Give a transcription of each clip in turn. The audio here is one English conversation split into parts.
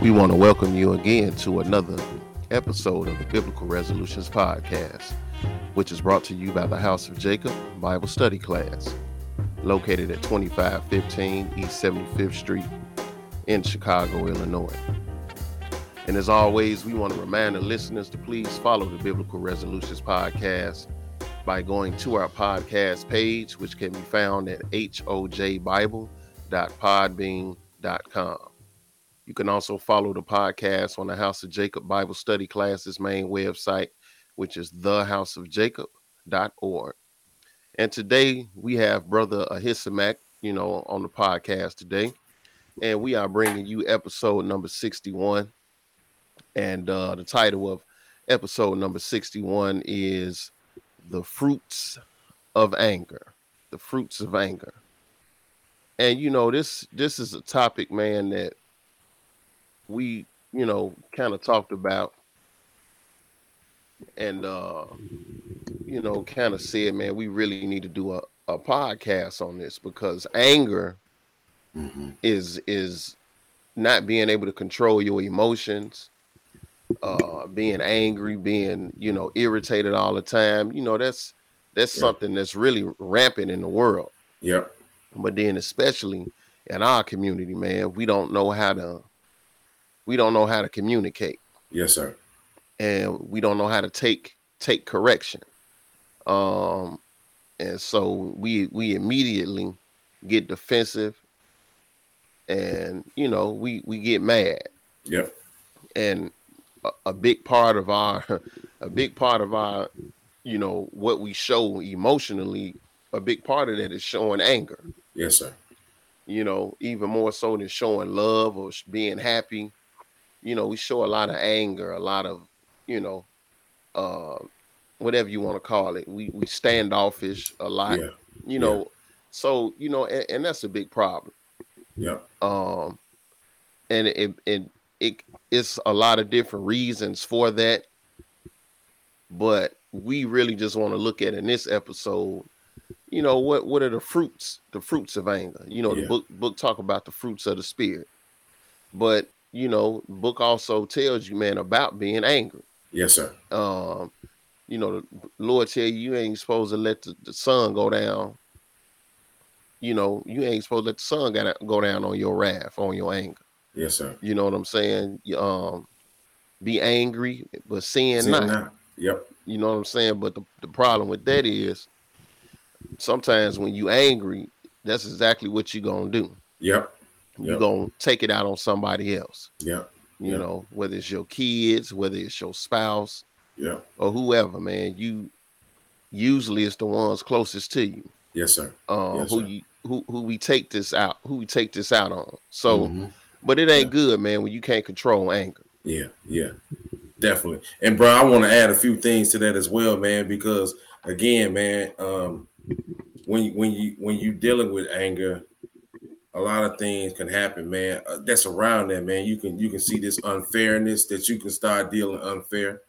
We want to welcome you again to another episode of the Biblical Resolutions Podcast, which is brought to you by the House of Jacob Bible Study Class, located at 2515 East 75th Street in Chicago, Illinois. And as always, we want to remind the listeners to please follow the Biblical Resolutions Podcast by going to our podcast page, which can be found at hojbible.podbean.com. You can also follow the podcast on the House of Jacob Bible Study Classes main website, which is thehouseofjacob.org. And today we have Brother Ahisamak, you know, on the podcast today. And we are bringing you episode number 61. And uh, the title of episode number 61 is The Fruits of Anger. The Fruits of Anger. And you know, this this is a topic, man, that we, you know, kind of talked about and uh you know, kind of said, man, we really need to do a, a podcast on this because anger mm-hmm. is is not being able to control your emotions, uh being angry, being, you know, irritated all the time. You know, that's that's yep. something that's really rampant in the world. Yep. But then especially in our community, man, we don't know how to we don't know how to communicate. Yes, sir. And we don't know how to take take correction. Um, and so we we immediately get defensive, and you know we we get mad. Yep. And a, a big part of our a big part of our you know what we show emotionally a big part of that is showing anger yes sir you know even more so than showing love or being happy you know, we show a lot of anger, a lot of, you know, uh, whatever you want to call it. We we standoffish a lot, yeah. you know. Yeah. So you know, and, and, that's a big problem. Yeah. Um, and it it it it's a lot of different reasons for that, but we really just want to look at in this episode. You know what? What are the fruits? The fruits of anger. You know, yeah. the book book talk about the fruits of the spirit, but you know, book also tells you, man, about being angry. Yes, sir. Um, you know, the Lord tell you you ain't supposed to let the, the sun go down. You know, you ain't supposed to let the sun gotta go down on your wrath, on your anger. Yes, sir. You know what I'm saying? Um, be angry, but sin, sin not. not. Yep. You know what I'm saying? But the, the problem with that is sometimes when you angry, that's exactly what you're gonna do. Yep. You're gonna take it out on somebody else. Yeah. You yep. know, whether it's your kids, whether it's your spouse, yeah, or whoever, man. You usually it's the ones closest to you. Yes, sir. Uh, yes, who sir. you who who we take this out, who we take this out on. So, mm-hmm. but it ain't yeah. good, man, when you can't control anger. Yeah, yeah, definitely. And bro, I want to add a few things to that as well, man, because again, man, um, when you, when you when you dealing with anger, a lot of things can happen, man. Uh, that's around that, man. You can you can see this unfairness that you can start dealing unfair.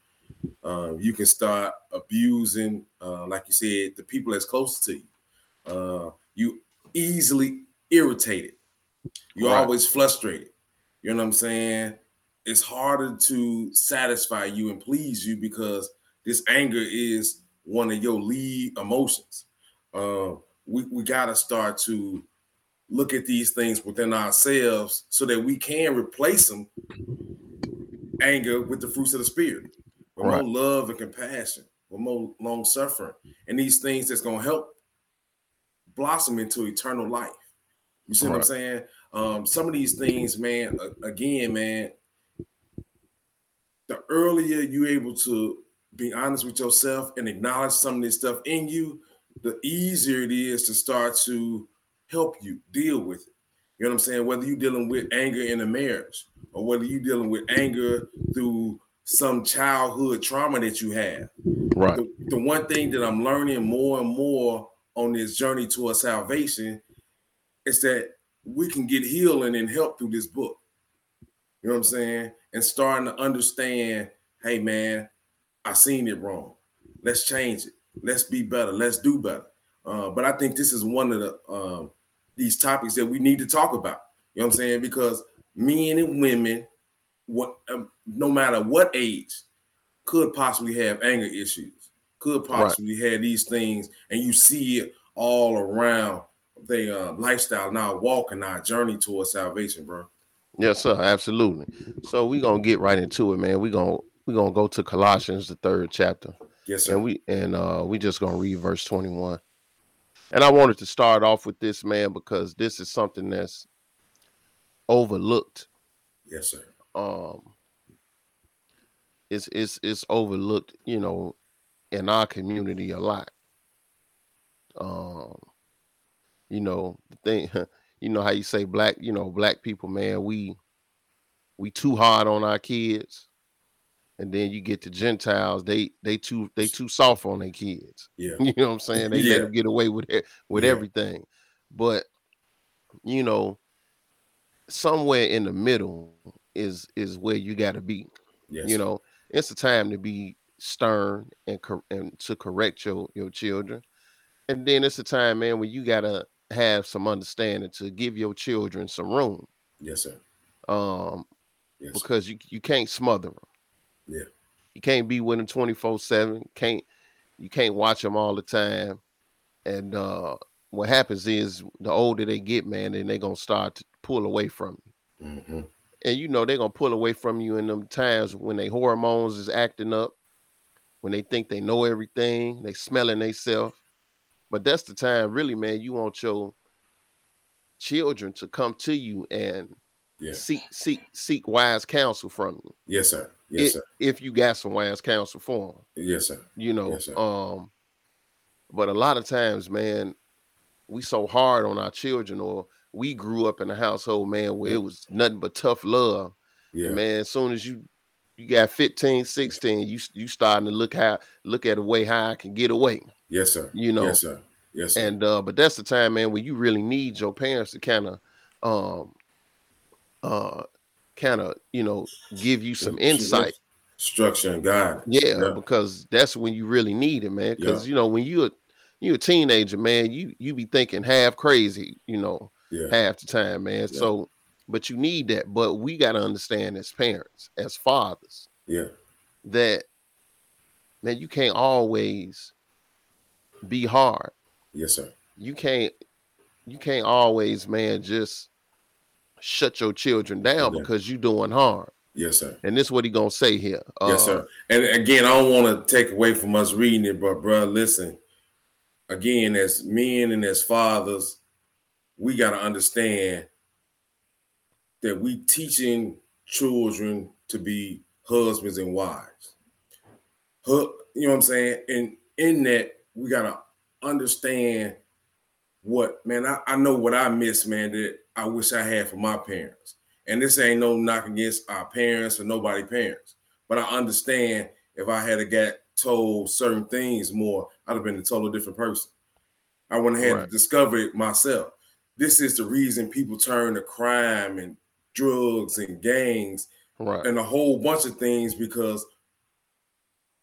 Um, you can start abusing, uh, like you said, the people that's close to you. Uh, you easily irritated. You're right. always frustrated. You know what I'm saying? It's harder to satisfy you and please you because this anger is one of your lead emotions. Uh, we we got to start to look at these things within ourselves so that we can replace them anger with the fruits of the spirit with right. more love and compassion with more long suffering and these things that's going to help blossom into eternal life you see right. what i'm saying um, some of these things man again man the earlier you're able to be honest with yourself and acknowledge some of this stuff in you the easier it is to start to help you deal with it. You know what I'm saying? Whether you're dealing with anger in a marriage or whether you're dealing with anger through some childhood trauma that you have. Right. The, the one thing that I'm learning more and more on this journey towards salvation is that we can get healing and help through this book. You know what I'm saying? And starting to understand, hey man, I seen it wrong. Let's change it. Let's be better. Let's do better. Uh, but I think this is one of the um, these topics that we need to talk about. You know what I'm saying? Because men and women what um, no matter what age could possibly have anger issues, could possibly right. have these things, and you see it all around their uh, lifestyle now, walking our journey towards salvation, bro. Yes, sir. Absolutely. So we're gonna get right into it, man. We're gonna we're gonna go to Colossians, the third chapter. Yes, sir. And we and uh we just gonna read verse 21. And I wanted to start off with this, man, because this is something that's overlooked. Yes, sir. Um it's it's it's overlooked, you know, in our community a lot. Um, you know, the thing, you know how you say black, you know, black people, man, we we too hard on our kids. And then you get the Gentiles, they they too they too soft on their kids. Yeah. You know what I'm saying? They yeah. let them get away with with yeah. everything. But you know, somewhere in the middle is is where you got to be. Yes. You know, it's a time to be stern and and to correct your your children, and then it's a time, man, when you gotta have some understanding to give your children some room. Yes, sir. Um, yes, because you you can't smother them. Yeah, you can't be with them twenty four seven. Can't you can't watch them all the time, and uh, what happens is the older they get, man, then they're gonna start to pull away from you. Mm-hmm and you know they're gonna pull away from you in them times when their hormones is acting up, when they think they know everything, they smelling themselves. But that's the time, really, man. You want your children to come to you and yeah. seek seek seek wise counsel from you. Yes, sir. Yes, if, sir. If you got some wise counsel for them. Yes, sir. You know, yes, sir. um, but a lot of times, man, we so hard on our children or we grew up in a household, man, where it was nothing but tough love. Yeah. man, as soon as you you got 15, 16, you you starting to look how look at a way how I can get away. Yes, sir. You know. Yes, sir. Yes, sir. And uh, but that's the time, man, where you really need your parents to kind of um uh kind of you know give you some insight structure and guidance yeah, yeah, because that's when you really need it man because yeah. you know when you're you're a teenager man you you be thinking half crazy you know yeah. half the time, man. So, but you need that. But we got to understand as parents, as fathers, yeah, that man, you can't always be hard. Yes, sir. You can't. You can't always, man, just shut your children down yeah. because you're doing hard. Yes, sir. And this is what he gonna say here. Yes, uh, sir. And again, I don't want to take away from us reading it, but bro, listen. Again, as men and as fathers, we got to understand that we teaching children to be husbands and wives. Hook you know what I'm saying? And in that, we got to understand what, man, I, I know what I miss, man, that I wish I had for my parents. And this ain't no knock against our parents or nobody parents. But I understand if I had to get told certain things more, I'd have been a totally different person. I wouldn't have right. to discover it myself this is the reason people turn to crime and drugs and gangs right. and a whole bunch of things because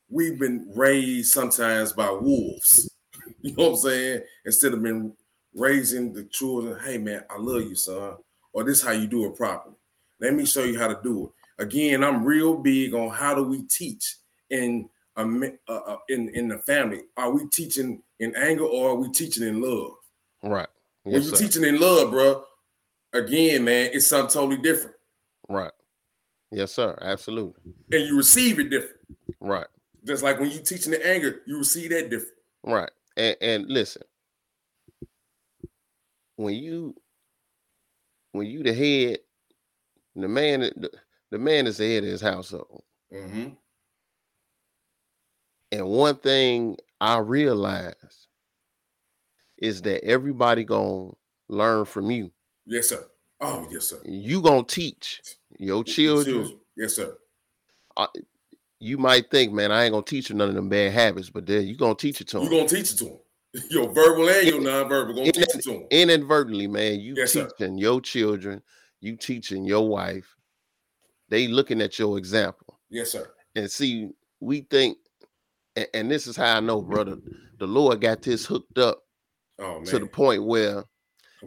we've been raised sometimes by wolves. You know what I'm saying? Instead of been raising the children, hey man, I love you, son, or this how you do it properly. Let me show you how to do it. Again, I'm real big on how do we teach in a, uh, uh, in in the family. Are we teaching in anger or are we teaching in love? Right. Yes, when you're sir. teaching in love, bro, again, man, it's something totally different. Right. Yes, sir. Absolutely. And you receive it different. Right. Just like when you teaching the anger, you receive that different. Right. And and listen, when you when you the head, the man the, the man is the head of his household. Mm-hmm. And one thing I realized is that everybody gonna learn from you. Yes, sir. Oh, yes, sir. You gonna teach your children. Yes, sir. Uh, you might think, man, I ain't gonna teach you none of them bad habits, but then you gonna teach it to them. You gonna teach it to them. Your verbal and your nonverbal gonna teach to them. Inadvertently, man, you yes, teaching sir. your children, you teaching your wife. They looking at your example. Yes, sir. And see, we think, and, and this is how I know, brother, the Lord got this hooked up oh, to the point where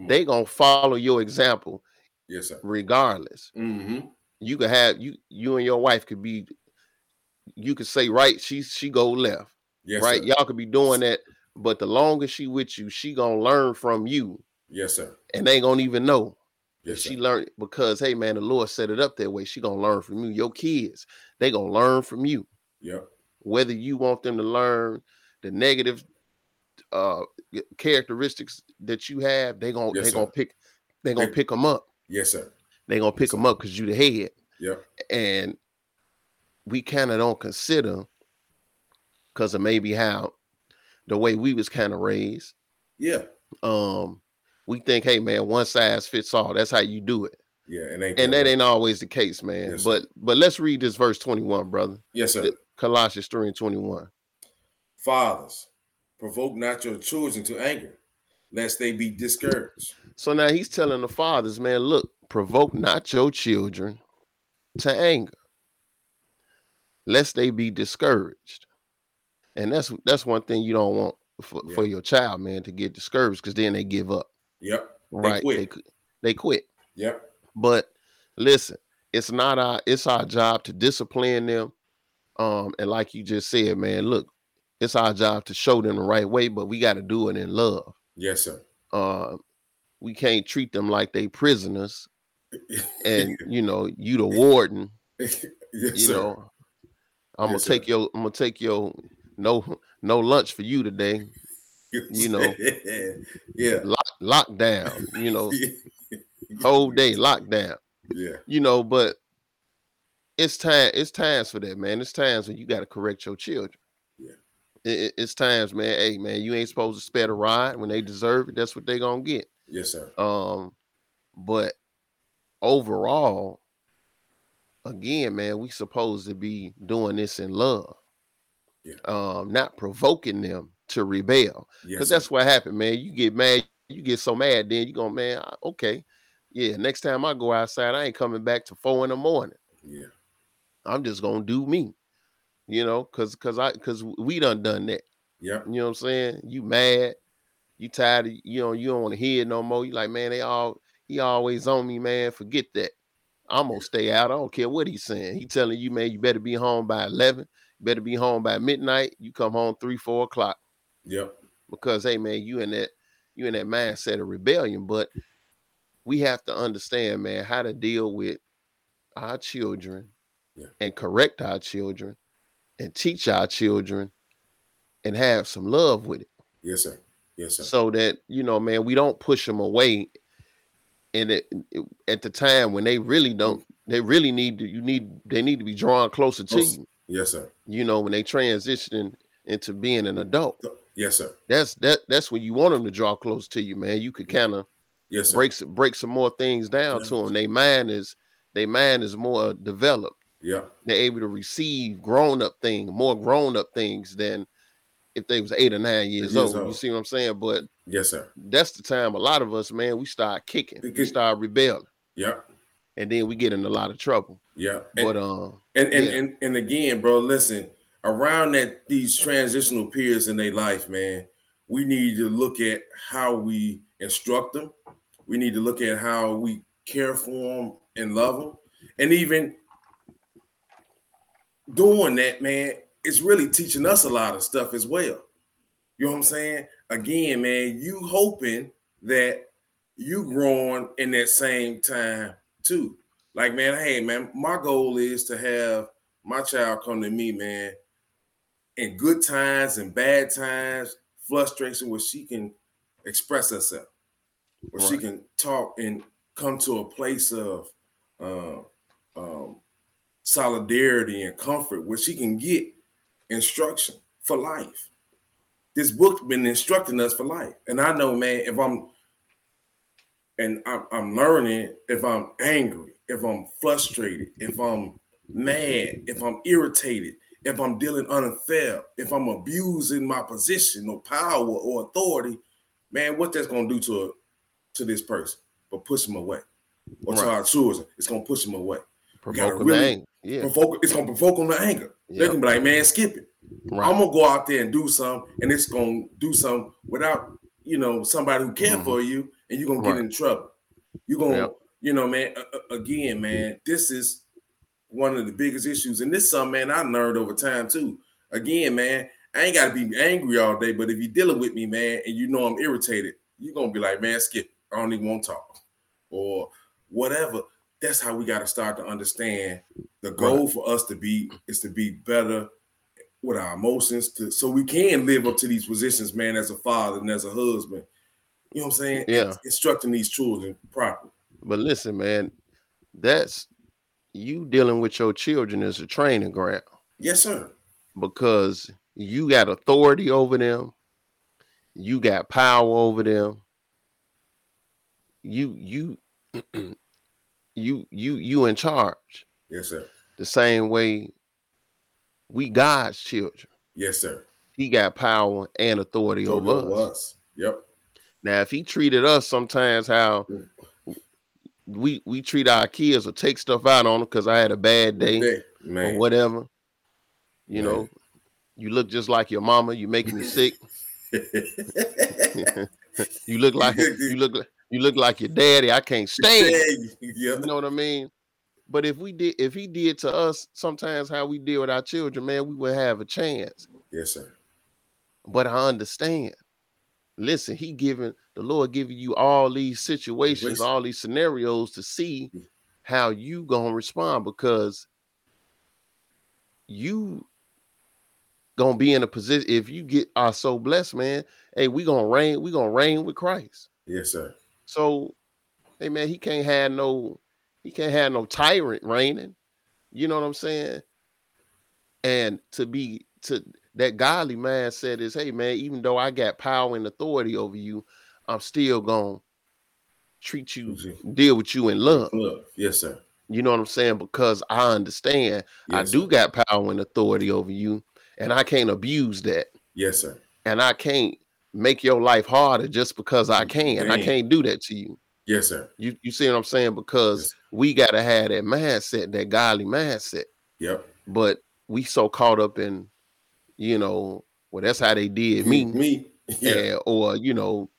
they gonna follow your example. Yes, sir. Regardless. Mm-hmm. You could have you you and your wife could be you could say right, she she go left. Yes, right? Sir. Y'all could be doing that, but the longer she with you, she gonna learn from you. Yes, sir. And they gonna even know. Yes, she sir. learned because hey man, the Lord set it up that way. She gonna learn from you. Your kids, they gonna learn from you. Yep. Whether you want them to learn the negative uh characteristics that you have, they gonna Yes, they sir. gonna pick they gonna They- pick them up. Yes, sir. They gonna pick them up because you the head. Yep. And we kind of don't consider because of maybe how the way we was kind of raised. Yeah. Um, we think, hey man, one size fits all. That's how you do it. Yeah. And, ain't And that ain't always the case, man. Yes, but but let's read this verse 21, brother. Yes, sir. Colossians 3 and 21. Fathers, provoke not your children to anger, lest they be discouraged. So now he's telling the fathers, man, look, provoke not your children to anger, lest they be discouraged. And that's that's one thing you don't want for, Yeah. for your child, man, to get discouraged because then they give up. Yep. Right. quit. They, they quit. Yep. But listen, it's not our it's our job to discipline them. Um, and like you just said, man, look, it's our job to show them the right way, but we got to do it in love. Yes, sir. Uh, we can't treat them like they prisoners, and you know, you the warden. yes, You sir. know, I'm Yes, gonna take your I'm gonna take your no no lunch for you today. you know. yeah. Lock lockdown. You know, whole day lockdown. yeah. you know, but it's time, it's times for that, man. It's times when you got to correct your children. Yeah. It- it- it's times, man. Hey, man, you ain't supposed to spare the ride when they deserve it. That's what they gonna get. Yes, sir. Um, but overall, again, man, we supposed to be doing this in love. Yeah. Um, not provoking them to rebel. Yes, Because sir. that's what happened, man. You get mad, you get so mad, then you go, man, okay. Yeah, next time I go outside, I ain't coming back to four in the morning. yeah. I'm just gonna do me, you know, cause cause I cause we done done that. Yeah. You know what I'm saying? You mad, you tired of you know, you don't want to hear no more. You like, man, they all he always on me, man. Forget that. I'm gonna stay out. I don't care what he's saying. He telling you, man, you better be home by 11, you better be home by midnight. You come home three, four o'clock Yep. because hey man, you in that you in that mindset of rebellion. But we have to understand, man, how to deal with our children Yeah. and correct our children and teach our children and have some love with it. Yes, sir. Yes, sir. So that you know, man, we don't push them away. And it, it- at the time when they really don't, they really need to. You need they need to be drawn closer to you. Yes, sir. You know, when they transition into being an adult Yes, sir. that's that that's when you want them to draw close to you, man. You could kind of Yes, sir. break some break some more things down to them. They mind is they mind is more developed. Yeah, They're able to receive grown up things, more grown up things than if they was eight or nine years, Years old. You see what I'm saying? But Yes, sir. that's the time a lot of us, man, we start kicking, we start rebelling, Yep. And then we get in a lot of trouble. Yeah. And, But um, and, and, yeah. and and again, bro, listen, around that these transitional periods in their life, man, we need to look at how we instruct them. We need to look at how we care for them and love them. And even doing that, man, it's really teaching us a lot of stuff as well. You know what I'm saying? Again, man, you hoping that you growing in that same time too. Like, man, hey, man, my goal is to have my child come to me, man, in good times and bad times, frustration where she can express herself, where she can talk and come to a place of uh, um, solidarity and comfort where she can get instruction for life. This book's been instructing us for life. And I know, man, if I'm and I'm, I'm learning if I'm angry, if I'm frustrated, if I'm mad, if I'm irritated, if I'm dealing unfair, if I'm abusing my position or power or authority, man, what that's gonna do to to this person? But push them away. Or to Right. our children, it's gonna push them away. provoke really anger. Yeah, Provoke, it's gonna provoke them to anger. They Yeah. can be like, man, skip it. right. I'm gonna go out there and do something, and it's gonna do something without you know somebody who care Mhm. for you, and you're gonna get in trouble. You're gonna, Yep. you know, man. Uh, uh, again, man, this is one of the biggest issues, and this is something man I learned over time too. Again, man, I ain't gotta be angry all day, but if you're dealing with me, man, and you know I'm irritated, you're gonna be like, man, skip, I don't even want to talk, or whatever. That's how we gotta start to understand the goal right. for us to be is to be better with our emotions, to so we can live up to these positions, man, as a father and as a husband. You know what I'm saying? Yeah, instructing these children properly. But listen, man, that's you dealing with your children as a training ground. Yes, sir. Because you got authority over them, you got power over them. You you you you you in charge. Yes, sir. The same way we God's children. Yes, sir. He got power and authority over, over us. us. Yep. Now, if he treated us sometimes how we we treat our kids or take stuff out on them because I had a bad day Man. or whatever. You Man. know, you look just like your mama. You making me sick. you look like you look like you look like your daddy. I can't stand. You know what I mean? But if we did, if he did to us sometimes how we deal with our children, man, we would have a chance. Yes, sir. But I understand. Listen, he giving the Lord giving you all these situations, all these scenarios to see mm. how you gonna respond because you gonna be in a position if you get are so blessed, man. Hey, we gonna reign, we gonna reign with Christ. Yes, sir. So, hey man, he can't have no, he can't have no tyrant reigning. You know what I'm saying? And to be to that godly man said is, hey man, even though I got power and authority over you, I'm still gonna treat you, deal with you in love. Love, yes, sir. You know what I'm saying? Because I understand yes, I do sir. got power and authority over you, and I can't abuse that. Yes, sir. And I can't make your life harder just because I can. Man. I can't do that to you. Yes, sir. You you see what I'm saying? Because yes, we gotta have that mindset, that godly mindset. Yep. But we so caught up in, you know, well, that's how they did me. Me. Yeah. Or you know,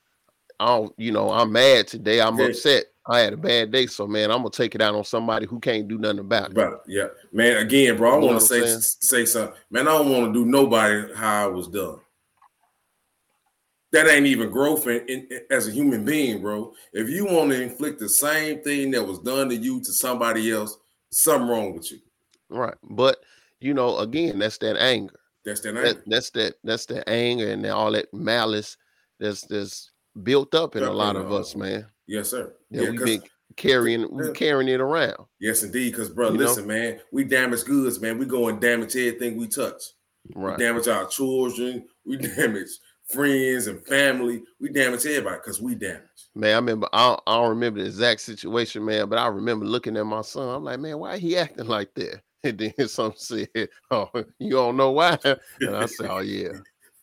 I don't, you know, I'm mad today. I'm upset. I had a bad day, so man, I'm gonna take it out on somebody who can't do nothing about it. It. Yeah, man. Again, bro, I want to say say something. Man, I don't want to do nobody how I was done. That ain't even growth in, in, as a human being, bro. If you want to inflict the same thing that was done to you to somebody else, something wrong with you. Right, but you know, again, that's that anger. That's that anger. That, that's that. That's that anger and all that malice. There's there's built up in a lot of uh, us, man. Yes, sir. Yeah, we've been carrying we carrying it around. Yes, indeed. Because, bro, you listen, know? man, we damage goods, man. We go and damage everything we touch. Right. We damage our children. We damage friends and family. We damage everybody because we damage. Man, I remember. I don't, I don't remember the exact situation, man, but I remember looking at my son. I'm like, man, why he acting like that? And then some said, "Oh, you don't know why?" And I said, "Oh yeah,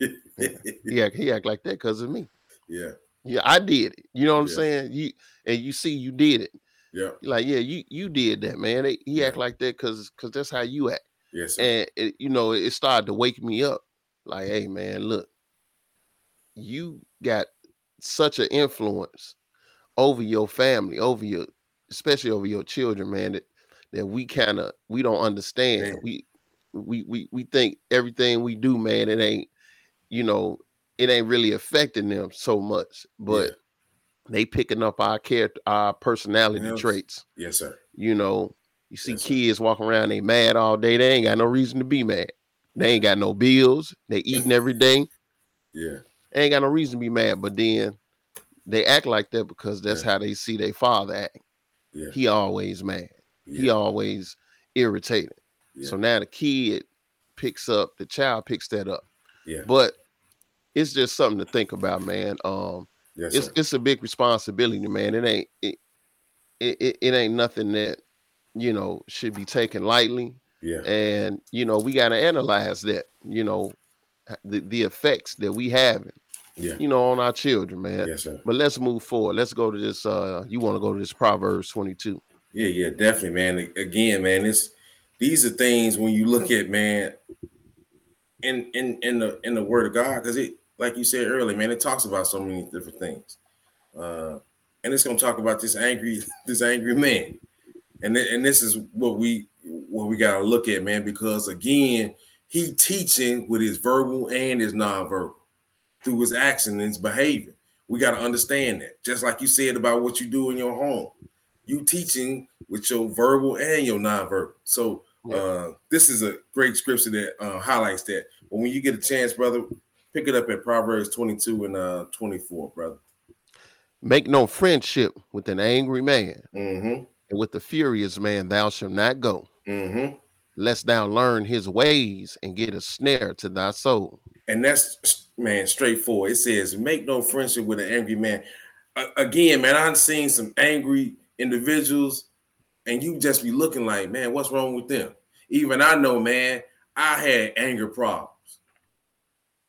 yeah. he act he act like that because of me." Yeah. Yeah, I did it. You know what I'm saying? You and you see you did it. Yeah. Like, yeah, you you did that, man. he yeah. act like that because because that's how you act. Yes. Sir. And it, you know, it started to wake me up. Like, hey, man, look, you got such an influence over your family, over your, especially over your children, man. That that we kind of we don't understand. Man. We we we we think everything we do, man, it ain't, you know, it ain't really affecting them so much, but yeah. they picking up our character, our personality yes. traits. Yes, sir. You know, you see yes, kids sir. walking around, they mad all day. They ain't got no reason to be mad. They ain't got no bills. They eating every day. Yeah. They ain't got no reason to be mad, but then they act like that because that's yeah. how they see their father act. Yeah. He always mad. Yeah. He always irritated. So now the kid picks up, the child picks that up. Yeah. But it's just something to think about, man. Um, yes, it's it's a big responsibility, man. It ain't it, it it ain't nothing that you know should be taken lightly. Yeah, and you know we got to analyze that. You know, the the effects that we having. Yeah, you know, on our children, man. Yes, sir. But let's move forward. Let's go to this. Uh, you want to go to this Proverbs twenty two? Yeah, yeah, definitely, man. Again, man, this these are things when you look at man in in in the in the Word of God, because it like you said earlier, man, it talks about so many different things. Uh, and it's gonna talk about this angry, this angry man. And, th- and this is what we what we gotta look at, man, because again, he teaching with his verbal and his nonverbal through his action and his behavior. We got to understand that. Just like you said about what you do in your home, you teaching with your verbal and your nonverbal. So uh, this is a great scripture that uh, highlights that. But when you get a chance, brother, pick it up at Proverbs 22 and uh, 24, brother. Make no friendship with an angry man, Mm-hmm. and with the furious man thou shalt not go, Mm-hmm. lest thou learn his ways and get a snare to thy soul. And that's man straightforward. It says, "Make no friendship with an angry man." A- again, man, I've seen some angry individuals, and you just be looking like, man, what's wrong with them? Even I know, man, I had anger problems,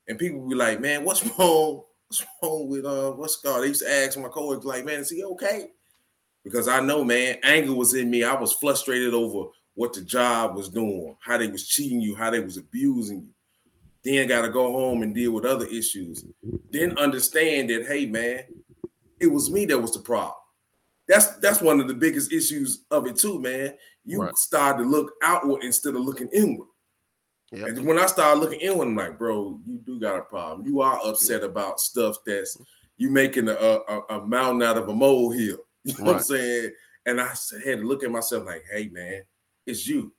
and people be like, man, what's wrong? What's wrong with uh, what's called? They used to ask my coworkers, like, man, is he okay? Because I know, man, anger was in me. I was frustrated over what the job was doing, how they was cheating you, how they was abusing you then got to go home and deal with other issues. Then understand that, hey man, it was me that was the problem. That's that's one of the biggest issues of it too, man. You Right. start to look outward instead of looking inward. Yep. And when I started looking inward, I'm like, bro, you do got a problem. You are upset about stuff that's you making a, a, a mountain out of a molehill. You know what I'm saying? And I had to look at myself like, hey man, it's you.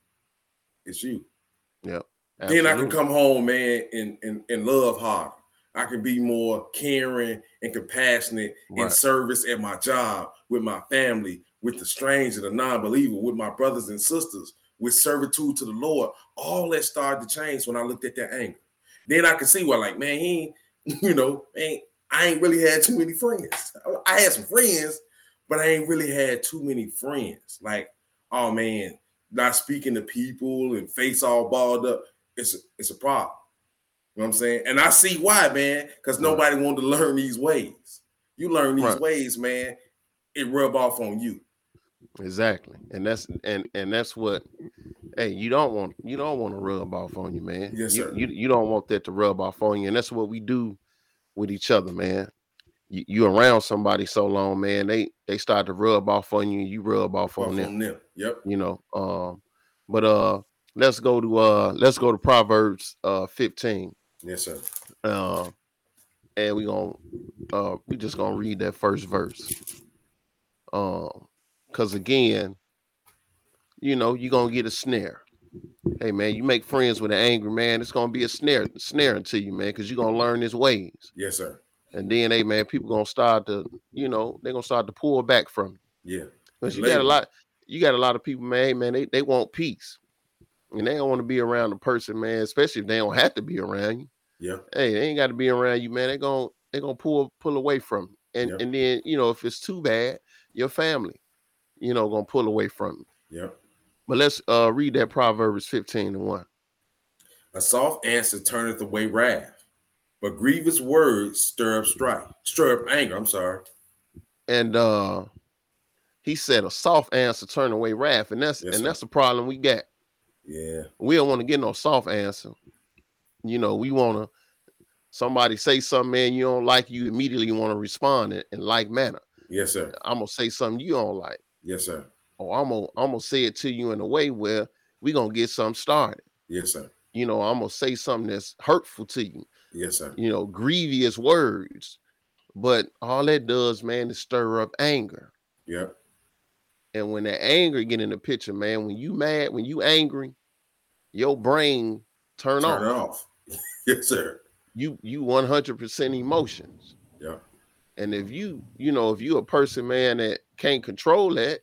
It's you then I can come home, man, and, and, and love harder. I can be more caring and compassionate in service at my job, with my family, with the stranger, the non-believer, with my brothers and sisters, with servitude to the Lord. All that started to change when I looked at that anger. Then I could see why, like, man, he ain't, you know, ain't I ain't really had too many friends. I had some friends, but I ain't really had too many friends. Like, oh man, not speaking to people and face all balled up it's a, it's a problem. You know what I'm saying? And I see why, man, because Right. nobody wanted to learn these ways. You learn these Right. ways, man, it rub off on you. Exactly. And that's and and that's what hey, you don't want you don't want to rub off on you, man. Yes, you, sir. You you don't want that to rub off on you. And that's what we do with each other, man. You, you around somebody so long, man, they they start to rub off on you, you rub off Off on them, on them. Yep. you know. Um, but uh let's go to uh let's go to Proverbs uh 15. Yes, sir. Uh, and we gonna uh we just gonna read that first verse. Um, because again, you know, you're gonna get a snare. Hey man, you make friends with an angry man, it's gonna be a snare, snaring to you, man, because you're gonna learn his ways. Yes, sir. And then hey man, people gonna start to, you know, they're gonna start to pull back from you. Yeah. Because you got a lot, you got a lot of people, man, hey, man, they, they want peace. And they don't want to be around the person, man, especially if they don't have to be around you Yeah. hey, they ain't got to be around you, man. They're gonna they're gonna pull pull away from you. And and then you know, if it's too bad, your family, you know, gonna pull away from you. Yeah. But let's uh read that Proverbs 15 and 1. A soft answer turneth away wrath, but grievous words stir up strife, stir up anger. I'm sorry. And uh he said a soft answer turn away wrath, and that's Yes, and sir. that's the problem we got. Yeah. We don't want to get no soft answer. You know, we want to somebody say something, man, you don't like, you immediately want to respond in, in like manner. Yes, sir. I'm gonna say something you don't like. Yes, sir. or I'm gonna I'm gonna say it to you in a way where we're gonna get something started. Yes, sir. You know, I'm gonna say something that's hurtful to you, Yes, sir. you know, grievous words. But all that does, man, is stir up anger. Yep. And when that anger get in the picture, man, when you mad, when you angry, your brain turn, Turn off. off. yes, sir. You you 100% emotions. Yeah. And if you, you know, if you a person, man, that can't control that,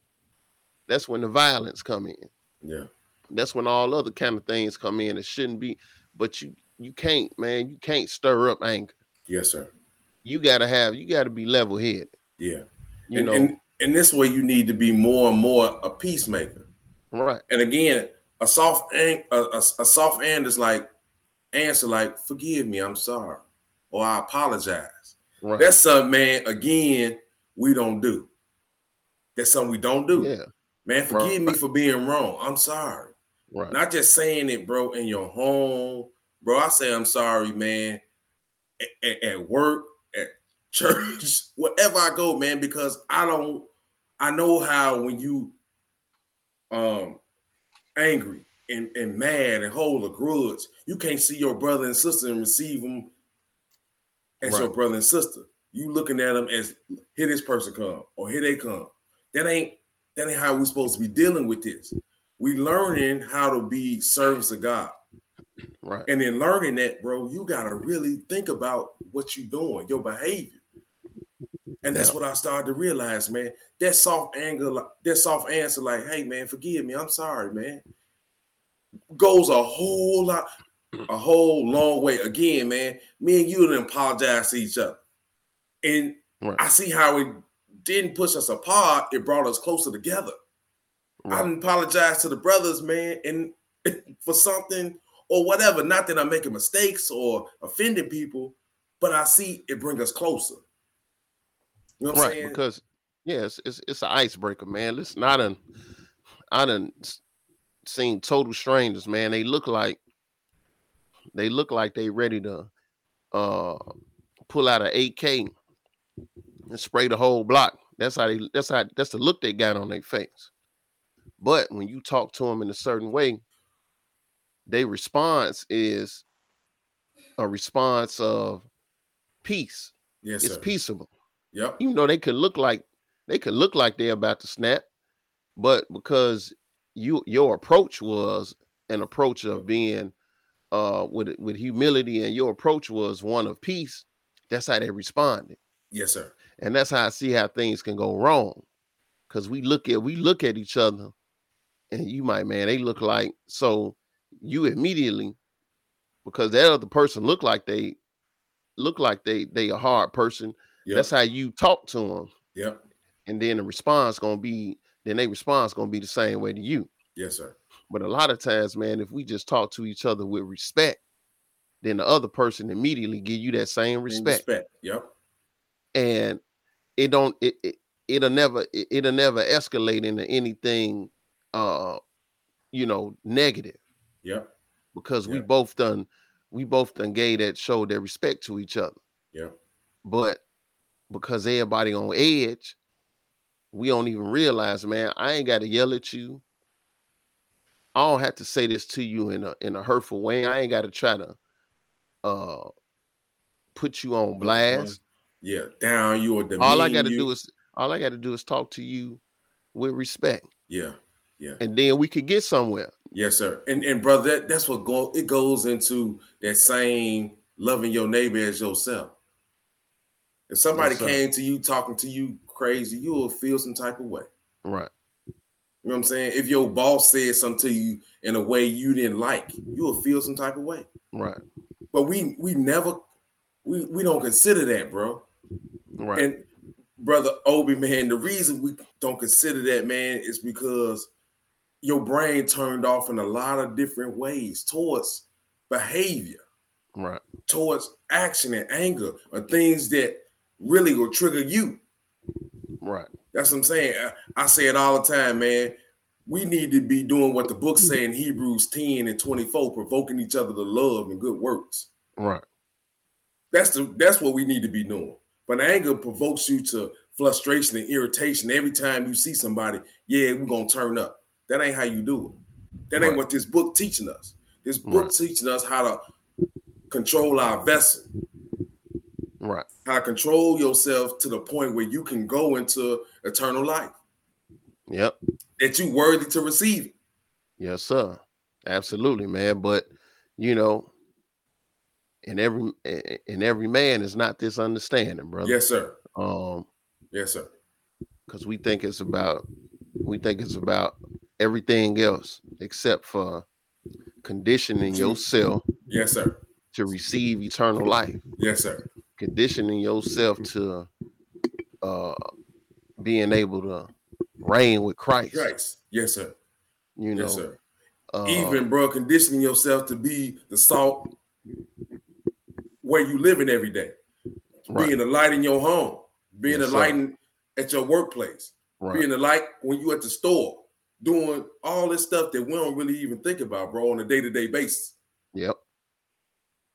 that's when the violence come in. Yeah. that's when all other kind of things come in. It shouldn't be, but you you can't, man. You can't stir up anger. Yes, sir. You gotta have, you gotta be level headed. Yeah. You and, know, and in this way, you need to be more and more a peacemaker. right? And again, a soft a, a, a soft end is like answer like forgive me, I'm sorry, or I apologize. Right. That's something, man. Again, we don't do. That's something we don't do. yeah. Man, forgive me for being wrong. I'm sorry. Right. Not just saying it, bro, in your home, bro. I say I'm sorry, man. At, at- at work, at church, wherever I go, man, because I don't. I know how when you, um, angry and, and mad and hold a grudge. You can't see your brother and sister and receive them as right. your brother and sister. You looking at them as here this person come or here they come. That ain't that ain't how we supposed to be dealing with this. We learning how to be servants of God. Right. And in learning that, bro, you gotta really think about what you're doing, your behavior. And that's yeah. what I started to realize, man. That soft anger, that soft answer, like, hey man, forgive me, I'm sorry, man, goes a whole lot, a whole long way. Again, man, me and you didn't apologize to each other. And right. I see how it didn't push us apart, it brought us closer together. Right. I didn't apologize to the brothers, man, and for something or whatever. Not that I'm making mistakes or offending people, but I see it bring us closer. You know right, saying? Because yes, yeah, it's, it's an icebreaker, man. Listen, I done I done seen total strangers, man. They look like they look like they ready to uh pull out an AK and spray the whole block. That's how they that's how that's the look they got on their face. But when you talk to them in a certain way, their response is a response of peace. Yes, it's sir. peaceable. Yep. Even though they could look like they could look like they're about to snap, but because you your approach was an approach of being uh with with humility and your approach was one of peace, that's how they responded. Yes, sir. And that's how I see how things can go wrong. Cause we look at we look at each other and you might, man, they look like so you immediately because that other person look like they look like they they a hard person. Yep. That's how you talk to them. Yep. And then the response gonna be then they response gonna be the same way to you. Yes, sir. But a lot of times, man, if we just talk to each other with respect, then the other person immediately give you that same respect. respect. Yep. And it don't it, it it'll never it, it'll never escalate into anything uh you know negative. Yep. Because yep. we both done we both done gave that showed that respect to each other. Yeah. But because everybody on edge, we don't even realize, man, I ain't got to yell at you. I don't have to say this to you in a in a hurtful way. I ain't got to try to uh put you on blast. Yeah, down you or all I got to do is all I got to do is talk to you with respect. Yeah, yeah, and then we could get somewhere. Yes, sir. And and brother, that, that's what go it goes into that same loving your neighbor as yourself. If somebody yes, came to you talking to you crazy, you will feel some type of way. Right. You know what I'm saying? If your boss said something to you in a way you didn't like, you will feel some type of way. Right. But we we never we we don't consider that, bro. Right. And brother Obi, man, the reason we don't consider that, man, is because your brain turned off in a lot of different ways towards behavior, right? Towards action and anger, or things that really will trigger you. Right. That's what I'm saying. I, I say it all the time, man. We need to be doing what the book say in Hebrews 10 and 24, provoking each other to love and good works. Right. That's the that's what we need to be doing. But anger provokes you to frustration and irritation every time you see somebody. Yeah, we're gonna turn up. That ain't how you do it. That ain't right. what this book teaching us. This book right. teaching us how to control our vessel. Right. How to control yourself to the point where you can go into eternal life. Yep. That you worthy to receive it. Yes, sir. Absolutely, man. But you know, in every in every man is not this understanding, brother. Yes, sir. Um, yes, sir. Because we think it's about we think it's about everything else except for conditioning yourself. Yes, sir. To receive eternal life. Yes, sir. Conditioning yourself to uh being able to reign with Christ. Christ. Yes, sir. You know, yes, sir. Uh, Even bro, conditioning yourself to be the salt where you living every day. Right. Being a light in your home, being yes, a light in, at your workplace, right. being a light when you at the store, doing all this stuff that we don't really even think about, bro, on a day to day basis. Yep.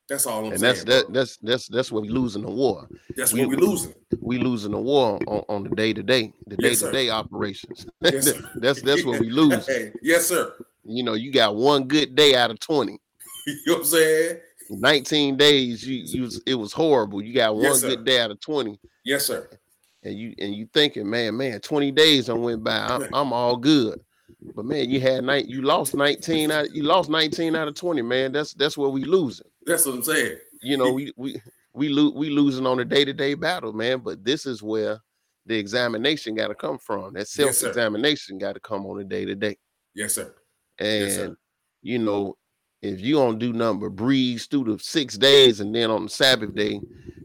That's all I'm and saying. that's that, that's that's that's what we losing the war. That's we, what we losing. We losing the war on, on the day to day, the day to day operations. Yes, that's that's what we lose. Hey, yes, sir. You know, you got one good day out of 20. you know what I'm saying? 19 days, you you was, it was horrible. You got one Yes, good day out of 20. Yes, sir. and you and you thinking, man, man, 20 days I went by, I'm, I'm all good. But man, you had night, you lost 19 out, you lost 19 out of 20, man. That's that's what we losing. That's what I'm saying. You know, we we we lo- we losing on a day-to-day battle, man. But this is where the examination got to come from. That self-examination got to come on a day-to-day. Yes, sir. And Yes, sir. you know, if you don't do nothing but breeze through the six days, and then on the Sabbath day,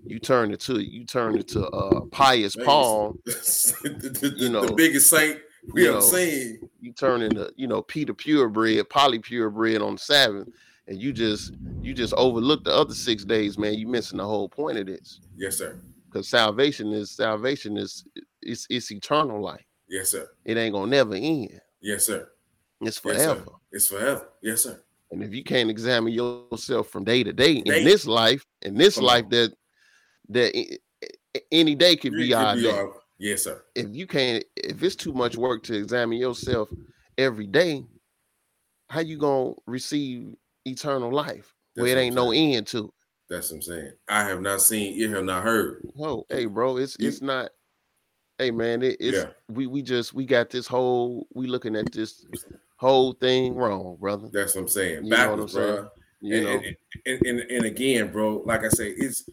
you turn it to you turn it to uh pious Paul. the, the- You know, the biggest saint we you have know, seen. you turn into you know Peter purebred, poly purebred on the Sabbath, and you just you just overlook the other six days, man. You missing the whole point of this Yes, sir. because salvation is salvation is it's it's eternal life. Yes, sir. It ain't gonna never end. Yes, sir. It's Yes, sir. forever. It's forever. Yes, sir. And if you can't examine yourself from day to day in this life, in this Come life on. that that any day could be our be day. our- Yes, sir. If you can't, if it's too much work to examine yourself every day, how you gonna receive eternal life where it ain't no end to it? That's what I'm saying. I have not seen, you have not heard. Oh, hey, bro, it's it's not. Hey, man, it, it's Yeah. we we just we got this whole we looking at this whole thing wrong, brother. That's what I'm saying. You know what I'm Backwards, saying? bro. You and, know, and, and, and, and again, bro, like I say, it's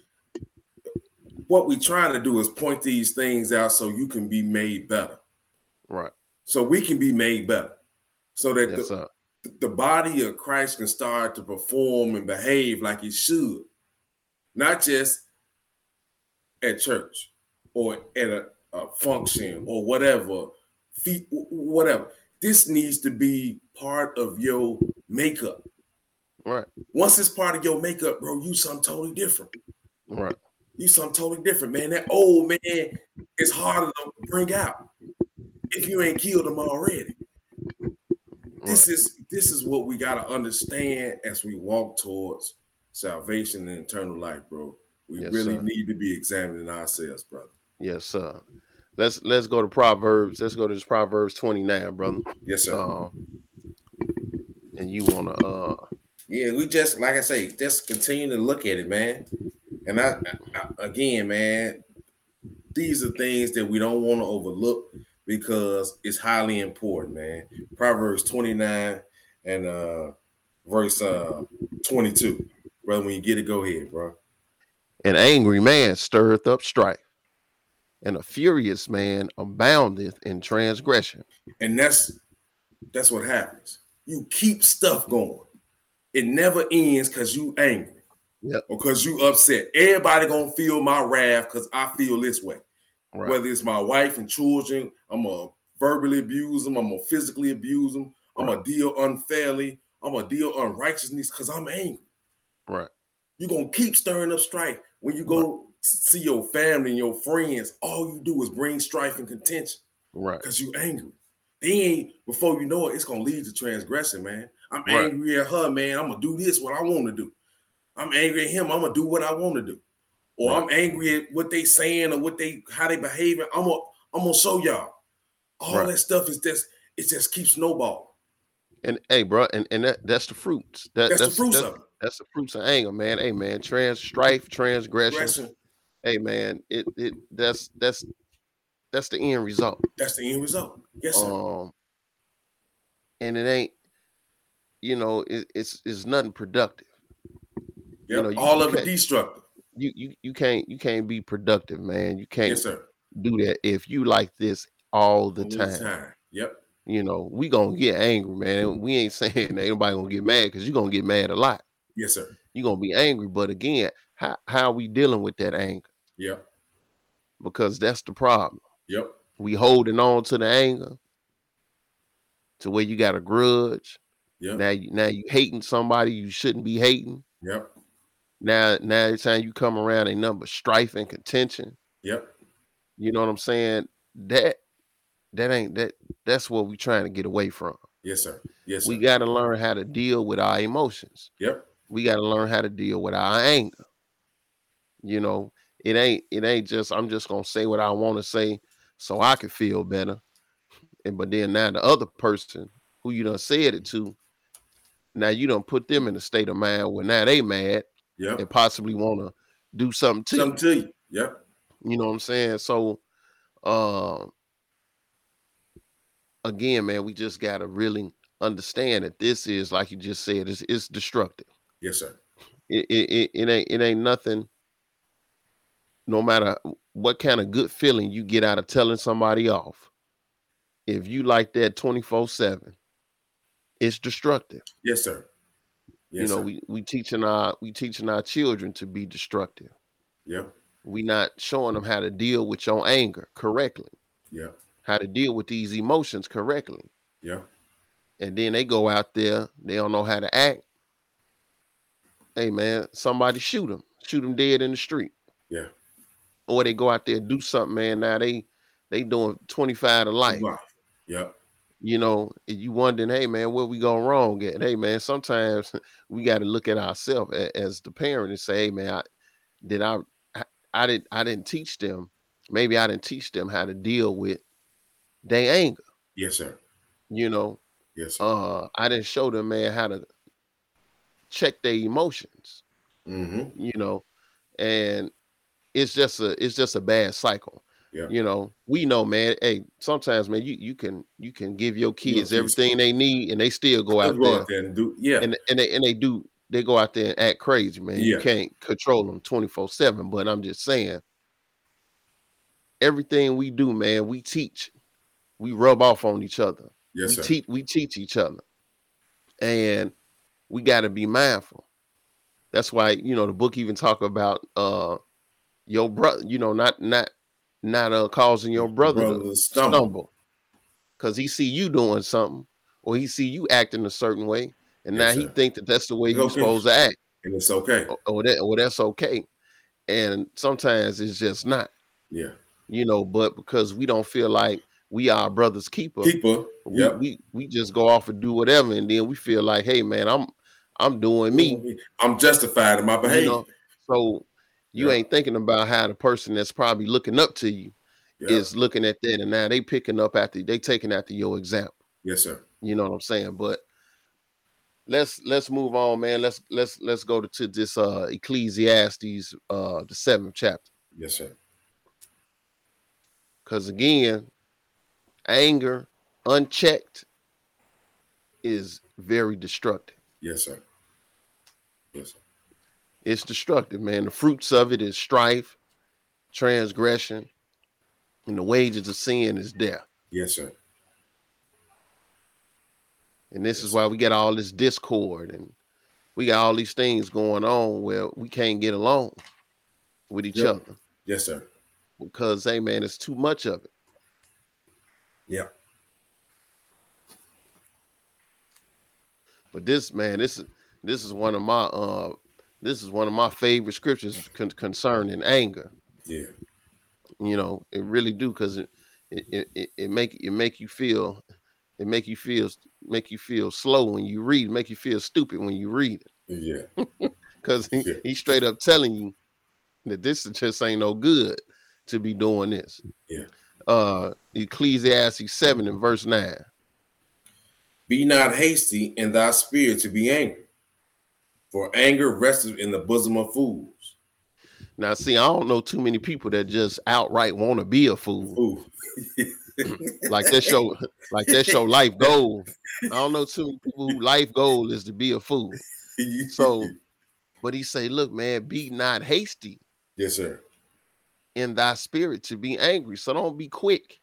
what we trying to do is point these things out so you can be made better. right? So we can be made better. So that Yes, the. The body of Christ can start to perform and behave like it should, not just at church or at a, a function or whatever, feet, whatever. This needs to be part of your makeup. Right, Once it's part of your makeup, bro, you something totally different. right, You something totally different, man. That old man is harder to bring out if you ain't killed him already. This is this is what we gotta understand as we walk towards salvation and eternal life, bro. We Yes, really sir. need to be examining ourselves, brother. yes, sir. Let's let's go to Proverbs. Let's go to this Proverbs twenty nine, brother. Yes, sir. Um, and you wanna uh Yeah, we just like I say, just continue to look at it, man. And I, I again, man, these are things that we don't want to overlook because it's highly important, man. Proverbs 29 and uh verse uh 22. Brother, when you get it, go ahead, bro. An angry man stirreth up strife, and a furious man aboundeth in transgression. And that's that's what happens. You keep stuff going. It never ends because you angry. Yep. Or because you upset. Everybody gonna feel my wrath because I feel this way. Right, whether it's my wife and children, I'm gonna verbally abuse them, I'm gonna physically abuse them, I'm gonna deal unfairly, I'm gonna deal unrighteousness because I'm angry. right, You're gonna keep stirring up strife. When you go see your family and your friends, all you do is bring strife and contention right, because you're angry. Then before you know it, it's gonna lead to transgression, man. I'm Right. angry at her, man. I'm gonna do this what I want to do. I'm angry at him. I'm gonna do what I want to do. Or Right. I'm angry at what they saying or what they how they behaving. I'm gonna I'm gonna show y'all. All Right. that stuff is just it just keeps snowballing. and hey, bro, and and that, that's the fruits. That, That's, that's the fruits that's, of it. that's the fruits of anger, man. Hey, man, trans strife, transgression. Aggression, Hey, man, it it that's that's that's the end result. That's the end result. Yes, sir. Um, and it ain't, you know, it, it's it's nothing productive. yep. know, you- All of it destructive. You you you can't you can't be productive, man. You can't Yes, sir. do that if you like this all the All time. Yep. You know, we gonna get angry, man. We ain't saying that anybody gonna get mad because you're gonna get mad a lot. Yes, sir. You're gonna be angry, but again, how how are we dealing with that anger? Yep. Because that's the problem. Yep. We holding on to the anger to where you got a grudge. Yep. Now you now you hating somebody you shouldn't be hating. Yep. Now now every time you come around a number strife and contention. Yep. You know what I'm saying? That that ain't that that's what we're trying to get away from. Yes, sir. Yes, sir. We got to learn how to deal with our emotions. yep. We got to learn how to deal with our anger. You know, it ain't it ain't just I'm just gonna say what I want to say so I can feel better. And but then now the other person who you done said it to, now you don't put them in a state of mind where now they mad Yeah. and possibly want to do something to Something to you. Yep. you. You know what I'm saying? So, uh, again, man, we just gotta really understand that this is like you just said, it's, it's destructive. Yes, sir. It, it, it, it ain't it ain't nothing. No matter what kind of good feeling you get out of telling somebody off, if you like that 24 7, it's destructive. Yes, sir. Yes, you know, sir. we we teaching our we teaching our children to be destructive. Yep. We not showing them how to deal with your anger correctly, Yeah. how to deal with these emotions correctly. Yeah. And then they go out there, they don't know how to act. Hey man, somebody shoot them, shoot them dead in the street. Yeah. Or they go out there and do something, man. Now they they doing 25 to life. Life. Yep. You know, and you wondering, hey man, where we go wrong at? Hey man, sometimes we got to look at ourselves as the parent and say, hey man, I, did I, I, I didn't, I didn't teach them. Maybe I didn't teach them how to deal with their anger. Yes, sir. You know, Yes, sir. uh, I didn't show them, man, how to check their emotions. mm-hmm. You know, and it's just a, it's just a bad cycle. Yeah. You know, we know, man. Hey, sometimes, man, you you can you can give your kids everything they need, and they still go out Go there out there and do. Yeah. and and they and they do they go out there and act crazy, man. You can't control them 24-7. But I'm just saying, everything we do, man, we teach. We rub off on each other. yes, we sir. teach we teach each other. And we gotta be mindful. That's why, you know, the book even talk about uh your brother, you know, not not not uh causing your brother, Brother to stumble. stumble. Cause he see you doing something, or he see you acting a certain way, and Yes, now he sir. think that that's the way It's you're okay. supposed to act, and it's okay. or, or that or that's okay. And sometimes it's just not, Yeah. you know. But because we don't feel like we are our brother's keeper, Keeper. we, Yep. we we just go off and do whatever, and then we feel like, hey man, I'm I'm doing me, I'm justified in my you behavior. know. So you Yeah. ain't thinking about how the person that's probably looking up to you Yeah. is looking at that, and now they picking up after they taking after your example. Yes, sir. You know what I'm saying? But let's let's move on, man. Let's let's let's go to, to this uh Ecclesiastes uh the seventh chapter. Yes, sir. Because again, anger unchecked is very destructive. Yes, sir. Yes, sir. It's destructive, man. The fruits of it is strife, transgression, and the wages of sin is death. Yes, sir. And this is why we get all this discord and we got all these things going on where we can't get along with each Yep. other Yes, sir. because hey man, it's too much of it. Yeah. But this man, this is this is one of my uh this is one of my favorite scriptures con- concerning anger. Yeah. You know, it really do because it it, it it make it make you feel it make you feel make you feel slow when you read, make you feel stupid when you read it. Yeah. Because he, Yeah. he's straight up telling you that this just ain't no good to be doing this. Yeah. Uh Ecclesiastes 7 and verse 9. Be not hasty in thy spirit to be angry, for anger resteth in the bosom of fools. Now, see, I don't know too many people that just outright want to be a fool. Like that show, like that show life goal. I don't know too many people who life goal is to be a fool. So, but he say, look, man, be not hasty yes, sir. in thy spirit to be angry. So don't be quick.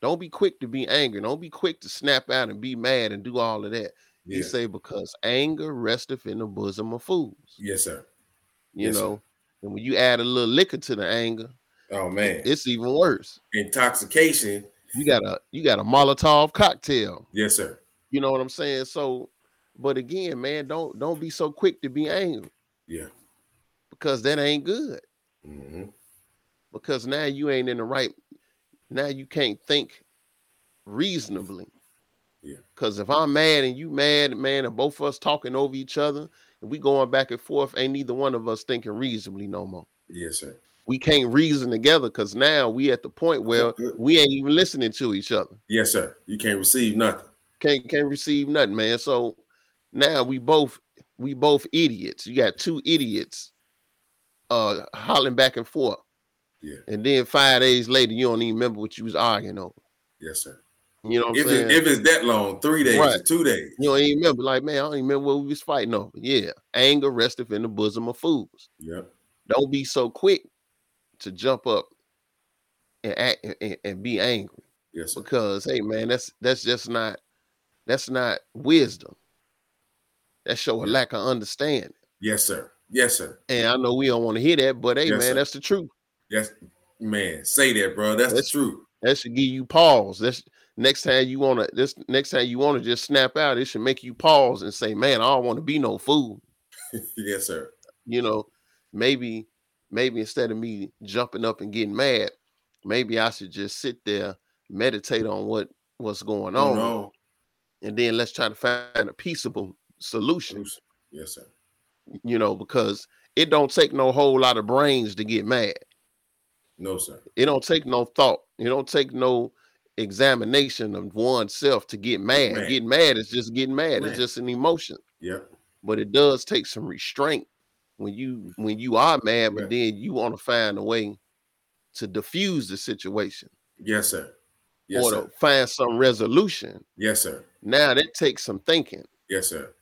Don't be quick to be angry. Don't be quick to snap out and be mad and do all of that. He Yeah. say, because anger resteth in the bosom of fools. Yes, sir. You Yes, sir. know, and when you add a little liquor to the anger, Oh man. it's even worse. Intoxication. You got a you got a Molotov cocktail. Yes, sir. You know what I'm saying? So, but again, man, don't don't be so quick to be angry Yeah. because that ain't good. hmm Because now you ain't in the right. Now you can't think reasonably. Yeah. Because if I'm mad and you mad, man, and both of us talking over each other and we going back and forth, ain't neither one of us thinking reasonably no more. Yes, sir. We can't reason together because now we at the point where we ain't even listening to each other. Yes, sir. You can't receive nothing. Can't can't receive nothing, man. So now we both we both idiots. You got two idiots uh hollering back and forth. Yeah. And then five days later, you don't even remember what you was arguing over. Yes, sir. You know what If I'm saying? it, if it's that long, three days, Right. two days. you don't even remember, like, man, I don't even remember what we was fighting over. Yeah, anger resteth in the bosom of fools. Yeah, Don't be so quick to jump up and act and, and be angry Yes, sir. because hey man, that's that's just not that's not wisdom. That show a lack of understanding. Yes, sir. Yes, sir. And I know we don't want to hear that, but hey Yes, man, sir. that's the truth. Yes, man. Say that, bro. That's That's- the truth. That should give you pause. That's next time you want to this next time you want to just snap out, it should make you pause and say, Man, I don't want to be no fool. yes, sir. You know, maybe, maybe instead of me jumping up and getting mad, maybe I should just sit there, meditate on what what's going Oh on, no. and then let's try to find a peaceable solution. Yes, sir. You know, because it don't take no whole lot of brains to get mad. No, sir. It don't take no thought. It don't take no examination of oneself to get mad. Getting mad is just getting mad. It's just an emotion. Yeah. But it does take some restraint when you when you are mad, but then you want to find a way to diffuse the situation Yes, sir. Yes, or sir. to find some resolution. Yes, sir. Now that takes some thinking, Yes, sir.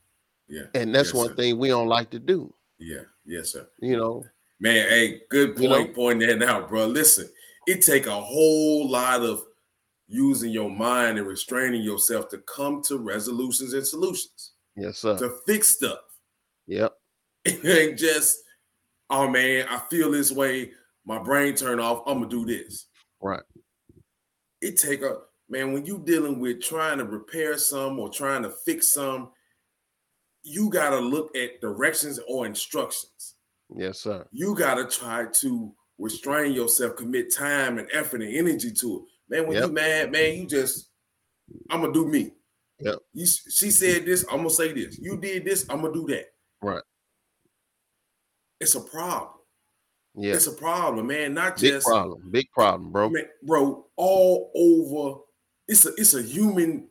Yeah. and that's Yes, one sir. thing we don't like to do. Yeah. Yes, sir. You know, Man, hey, good You point know? pointing that out, bro. Listen, it take a whole lot of using your mind and restraining yourself to come to resolutions and solutions yes sir. to fix stuff. Yep. It ain't just, oh man, I feel this way. My brain turned off. I'm gonna do this. Right. It take a man when you dealing with trying to repair some or trying to fix some. You gotta look at directions or instructions. Yes sir. you gotta try to restrain yourself, commit time and effort and energy to it. Man, when Yep. you mad, man, you just I'm gonna do me. Yep. You she said this, I'm gonna say this. You did this, I'm gonna do that. Right. It's a problem. Yeah. It's a problem, man. Not Big just problem. Big problem, bro. man, bro, all over. It's a it's a human,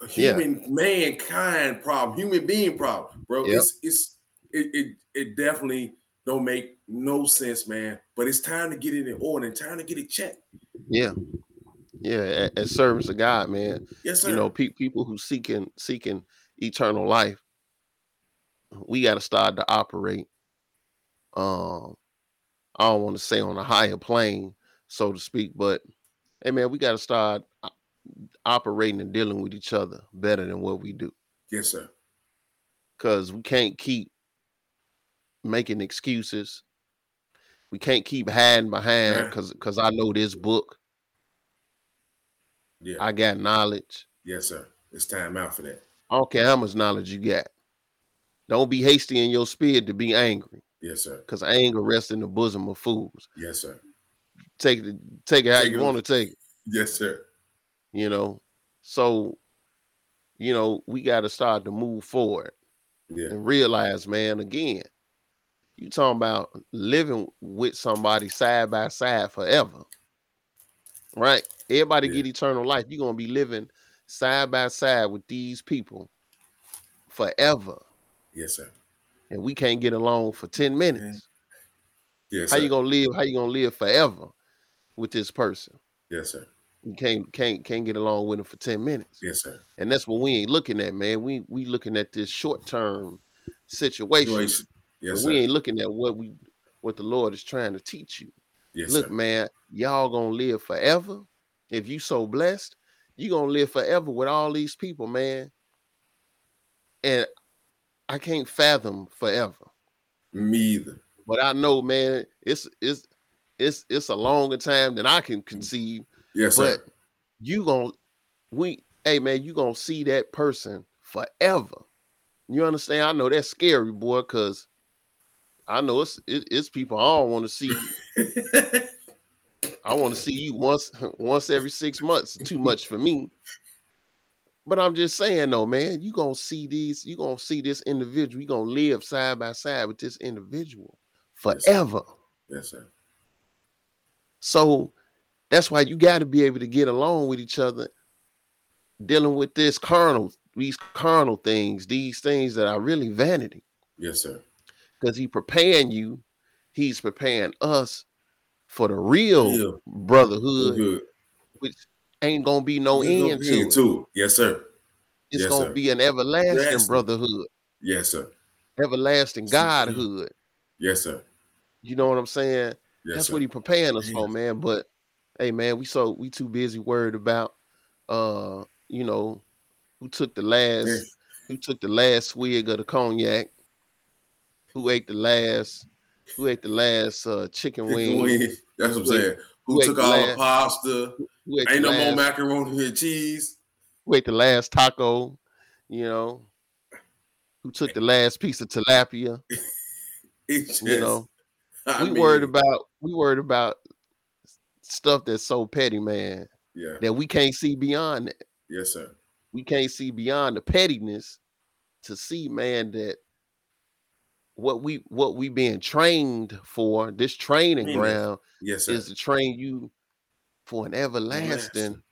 a Yeah. human mankind problem, human being problem, bro. Yep. It's it's it, it it definitely don't make no sense, man. But it's time to get it in order and time to get it checked. Yeah. Yeah. As service of God, man. Yes, sir. you know pe- people who seeking seeking eternal life we got to start to operate um i don't want to say on a higher plane so to speak but hey man we got to start operating and dealing with each other better than what we do yes, sir. because we can't keep making excuses we can't keep hiding behind because because i know this book Yeah, i got knowledge yes, sir. It's time out for that. I don't care how much knowledge you got. Don't be hasty in your spirit to be angry, Yes, sir. because anger rests in the bosom of fools. Yes, sir. Take it, take it how Take you want to take it, Yes, sir. you know. So, you know, we got to start to move forward Yeah, and realize, man, again, you talking about living with somebody side by side forever. Right? Everybody Yeah. get eternal life. You're gonna be living side by side with these people forever. yes, sir. and we can't get along for 10 mm-hmm. minutes. Yes, How sir. you gonna live? How you gonna live forever with this person? yes, sir. You can't can't can't get along with them for 10 minutes. Yes, sir. And that's what we ain't looking at, man. We we looking at this short-term situation. Yes, we ain't looking at what we what the Lord is trying to teach you. yes, Look, sir. man, y'all gonna live forever. If you so blessed, you gonna live forever with all these people, man. And I can't fathom forever. Me either. but I know, man, it's it's it's it's a longer time than I can conceive. Yes, But sir. you gonna we hey man, you gonna see that person forever. You understand? I know that's scary, boy, because I know it's it, it's people I don't want to see. I want to see you once once every six months. Too much for me. But I'm just saying though, man, you gonna see these, you gonna see this individual, you gonna live side by side with this individual Yes, sir. forever. yes, sir. So that's why you got to be able to get along with each other dealing with this carnal, these carnal things, these things that are really vanity. Yes, sir. Because he preparing you, he's preparing us for the real Yeah. brotherhood, Good. which ain't gonna be no There's end no to end it. to it. Yes, sir. It's Yes, gonna sir. be an everlasting brotherhood, Yes, sir. everlasting Yes, godhood. Yes, sir. You know what I'm saying? Yes, That's sir. what he preparing us for, Man. But hey, man, we so we too busy worried about uh, you know, who took the last who took the last swig of the cognac, who ate the last, who ate the last uh chicken Chicken wing, wing. That's what I'm saying. Who wait, took the all last- the pasta? who Ain't the no more macaroni and cheese. who ate the last taco, you know, who took the last piece of tilapia, It's you know. I we worried about we worried about stuff that's so petty, man, Yeah. that we can't see beyond that. Yes, sir. we can't see beyond the pettiness to see man that what we what we being trained for this training ground Yes, sir. is to train you for an everlasting Everlasting.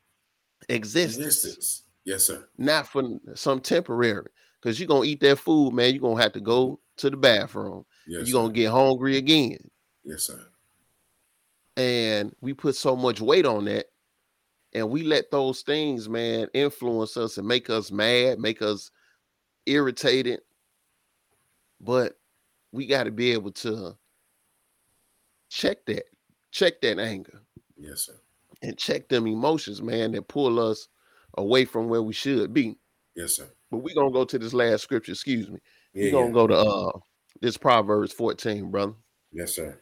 existence Existence. Yes, sir. not for some temporary because you're gonna eat that food man you're gonna have to go to the bathroom Yes, you're gonna get hungry again Yes, sir. and we put so much weight on that and we let those things man influence us and make us mad make us irritated but we got to be able to check that check that anger Yes, sir. and check them emotions man that pull us away from where we should be Yes, sir. but we're gonna go to this last scripture excuse me Yeah, we gonna yeah. go to uh this proverbs 14 brother Yes, sir.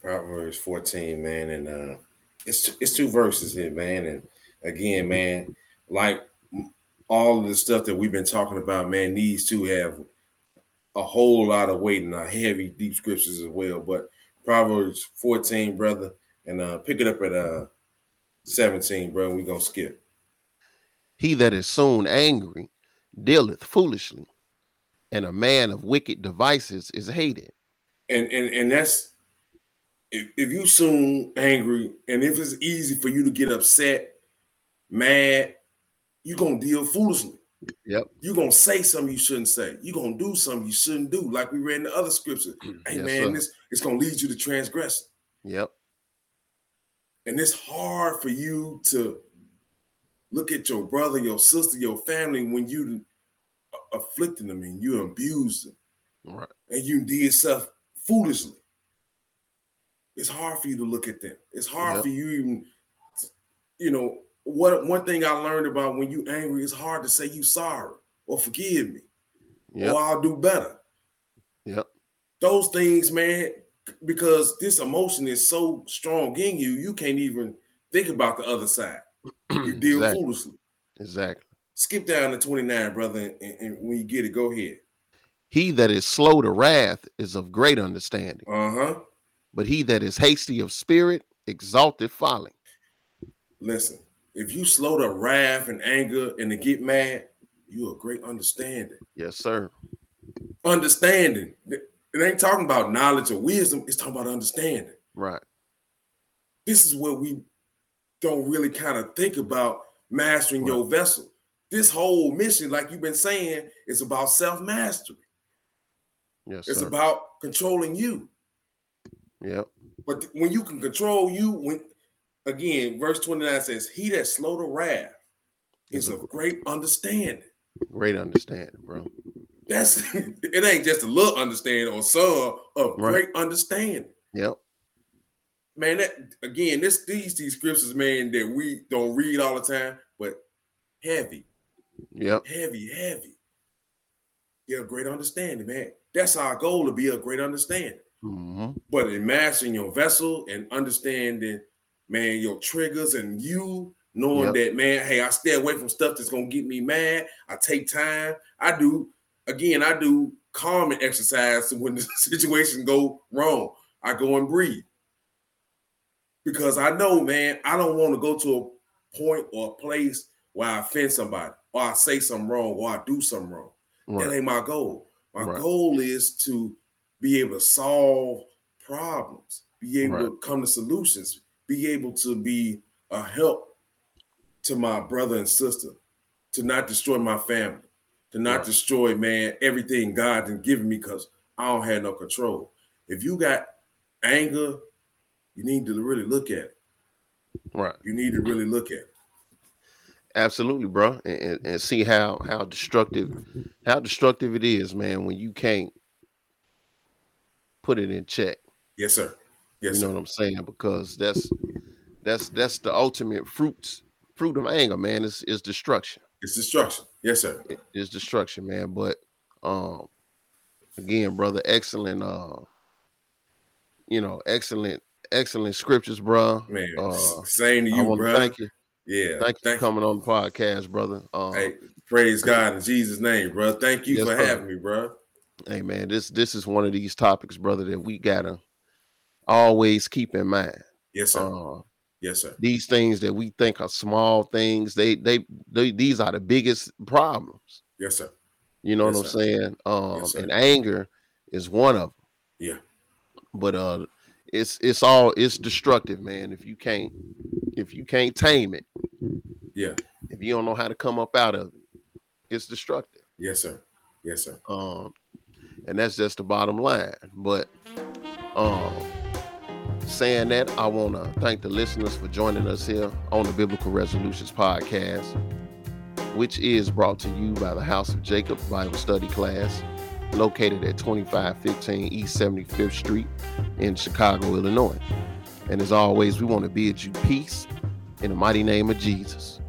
Proverbs 14, man, and uh it's it's two verses here, man. And again, man, like all of the stuff that we've been talking about, man, needs to have a whole lot of weight and a heavy, deep scriptures as well. But Proverbs 14, brother, and uh pick it up at uh 17, bro. we gonna skip. he that is soon angry dealeth foolishly and a man of wicked devices is hated and and and that's if, if you soon angry and if it's easy for you to get upset mad you're gonna deal foolishly Yep. you're gonna say something you shouldn't say you're gonna do something you shouldn't do like we read in the other scriptures hey Yes, man sir. this it's gonna lead you to transgress Yep. and it's hard for you to look at your brother your sister your family when you afflicting them and you abuse them Right. and you did stuff foolishly. It's hard for you to look at them. It's hard Yep. for you even, you know, what one thing I learned about when you angry, it's hard to say you sorry or forgive me Yep. or I'll do better. Yep. Those things, man, because this emotion is so strong in you, you can't even think about the other side. You deal exactly. foolishly. exactly. Skip down to 29, brother, and, and when you get it, go ahead. He that is slow to wrath is of great understanding, Uh-huh. but he that is hasty of spirit exalted folly. Listen, if you slow to wrath and anger and to get mad, you're a great understanding. Yes, sir. Understanding. It ain't talking about knowledge or wisdom, it's talking about understanding. Right. This is what we don't really kind of think about mastering your vessel. This whole mission, like you've been saying, is about self-mastery. Yes, It's sir. about controlling you. yep. But when you can control you, when again, verse 29 says, He that slow to wrath is of great understanding. Great understanding, bro. That's it ain't just a little understanding or some of Right. great understanding. Yep. Man, that again, this these these scriptures, man, that we don't read all the time, but heavy, Yep. heavy, heavy. A great understanding, man. That's our goal to be a great understanding. hmm But in mastering your vessel and understanding, man, your triggers and you knowing Yep. that, man, hey, I stay away from stuff that's gonna get me mad. I take time. I do again. I do calming exercise when the situation go wrong. I go and breathe because I know, man, I don't want to go to a point or a place where I offend somebody or I say something wrong or I do something wrong. That ain't my goal. My Right. goal is to be able to solve problems, be able to come to solutions, be able to be a help to my brother and sister, to not destroy my family, to not right. destroy, man, everything God has given me because I don't have no control. If you got anger, you need to really look at it. Right. You need to really look at it. Absolutely, bro, and, and see how how destructive how destructive it is, man, when you can't put it in check. Yes, sir. Yes, you know sir. what I'm saying? Because that's that's that's the ultimate fruits fruit of anger, man. Is is destruction. It's destruction. Yes, sir. It is destruction, man. But um, again, brother, excellent. Uh, you know, excellent, excellent scriptures, bro. Man, uh, same to you, bro. Thank you. Yeah. Thank you thank for coming you. on the podcast, brother. Um, hey, praise God in Jesus' name, bro. Thank you yes, for having me, bro. Hey man, this this is one of these topics, brother, that we gotta always keep in mind. Yes, sir. Uh, yes, sir. These things that we think are small things, they they, they these are the biggest problems. Yes, sir. You know yes, what I'm sir. saying? Um, yes, and anger is one of them. Yeah. But uh it's it's all it's destructive, man. If you can't if you can't tame it, yeah. If you don't know how to come up out of it, it's destructive. Yes, sir. Yes, sir. Um, and that's just the bottom line. But um saying that, I want to thank the listeners for joining us here on the Biblical Resolutions podcast, which is brought to you by the House of Jacob Bible Study class, located at 2515 East 75th Street in Chicago, Illinois. And as always, we want to bid you peace in the mighty name of Jesus.